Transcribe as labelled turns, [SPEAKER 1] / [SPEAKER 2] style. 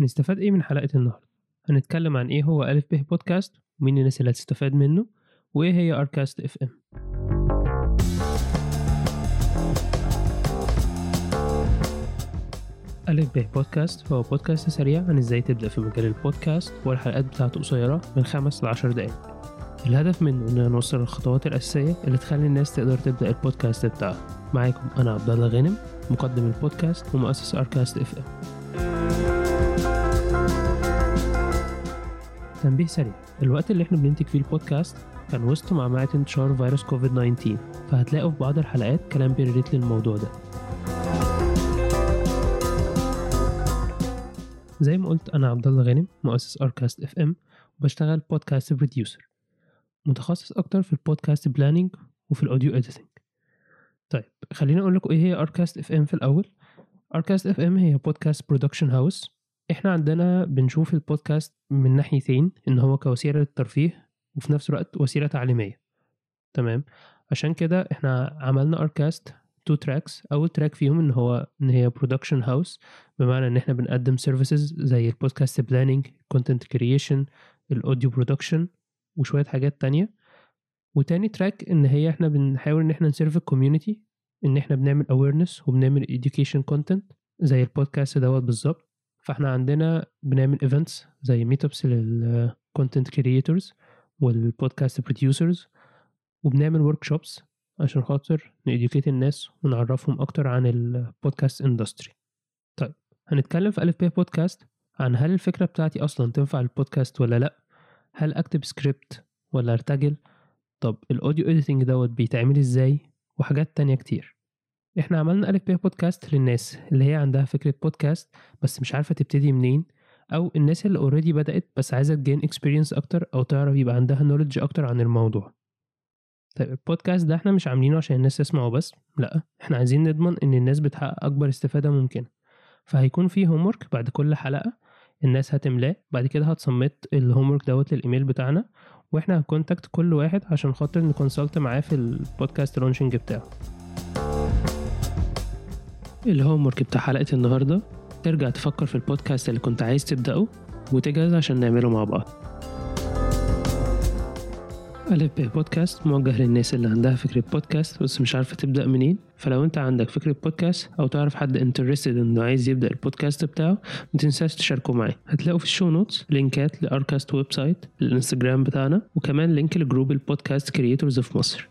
[SPEAKER 1] هنستفاد إيه من حلقة النهاردة؟ هنتكلم عن إيه هو ألف به بودكاست؟ ومين الناس اللي هتستفاد منه؟ وإيه هي أركاست إف إم؟ ألف به بودكاست هو بودكاست سريع عن إزاي تبدأ في مجال البودكاست والحلقات بتاعته قصيرة من خمس لعشر دقايق. الهدف منه إننا نوصل الخطوات الأساسية اللي تخلي الناس تقدر تبدأ البودكاست بتاعها. معاكم أنا عبد الله غانم مقدم البودكاست ومؤسس أركاست إف إم. تنبيه سريع. الوقت اللي إحنا بننتج فيه البودكاست كان وسط معمعة انتشار فيروس كوفيد 19 فهتلاقوا في بعض الحلقات كلام بي relate للموضوع ده. زي ما قلت أنا عبد الله غانم مؤسس اركاست اف ام وبشتغل podcast producer متخصص أكتر في ال podcast planning وفي ال audio editing طيب خليني أقول لكم إيه هي اركاست اف ام في الأول. اركاست اف ام هي podcast production house إحنا عندنا بنشوف البودكاست من ناحيتين إن هو كوسيلة للترفيه وفي نفس الوقت وسيلة تعليمية. تمام؟ عشان كده إحنا عملنا اركاست two tracks أول track فيهم إن هو إن هي production house بمعنى إن إحنا بنقدم services زي ال podcast planning content creation ال audio production وشوية حاجات تانية. وتاني track إن هي إحنا بنحاول إن إحنا ن serve ال community إن إحنا بنعمل awareness وبنعمل education content زي البودكاست دوت بالظبط. فاحنا عندنا بنعمل events زي meet ups لل content creators وال podcast producers وبنعمل workshops عشان خاطر ن educate الناس ونعرفهم أكتر عن ال podcast industry طيب هنتكلم في ألف ب بودكاست عن هل الفكرة بتاعتي أصلا تنفع البودكاست ولا لأ؟ هل أكتب سكريبت ولا أرتجل؟ طب ال audio editing دوت بيتعمل إزاي؟ وحاجات تانية كتير. إحنا عملنا الف ب بودكاست للناس اللي هي عندها فكرة بودكاست بس مش عارفة تبتدي منين أو الناس اللي already بدأت بس عايزة ت gain experience أكتر أو تعرف يبقى عندها knowledge أكتر عن الموضوع. طيب البودكاست ده إحنا مش عاملينه عشان الناس تسمعه بس لأ إحنا عايزين نضمن إن الناس بتحقق أكبر استفادة ممكنة. فهيكون في homework بعد كل حلقة الناس هتملاه بعد كده هت submit ال homework دوت للإيميل بتاعنا وإحنا هن contact كل واحد عشان خاطر ن consult معاه في ال podcast launching بتاعه. ال homework بتاع حلقة النهاردة. ترجع تفكر في البودكاست اللي كنت عايز تبدأه وتجهز عشان نعمله مع بعض. ألف ب بودكاست موجه للناس اللي عندها فكرة بودكاست بس مش عارفة تبدأ منين. فلو انت عندك فكرة بودكاست أو تعرف حد interested إنه عايز يبدأ البودكاست بتاعه متنساش تشاركه معي هتلاقوا في ال show notes لينكات لأركاست website الإنستجرام بتاعنا وكمان link ل group ال podcast creators في مصر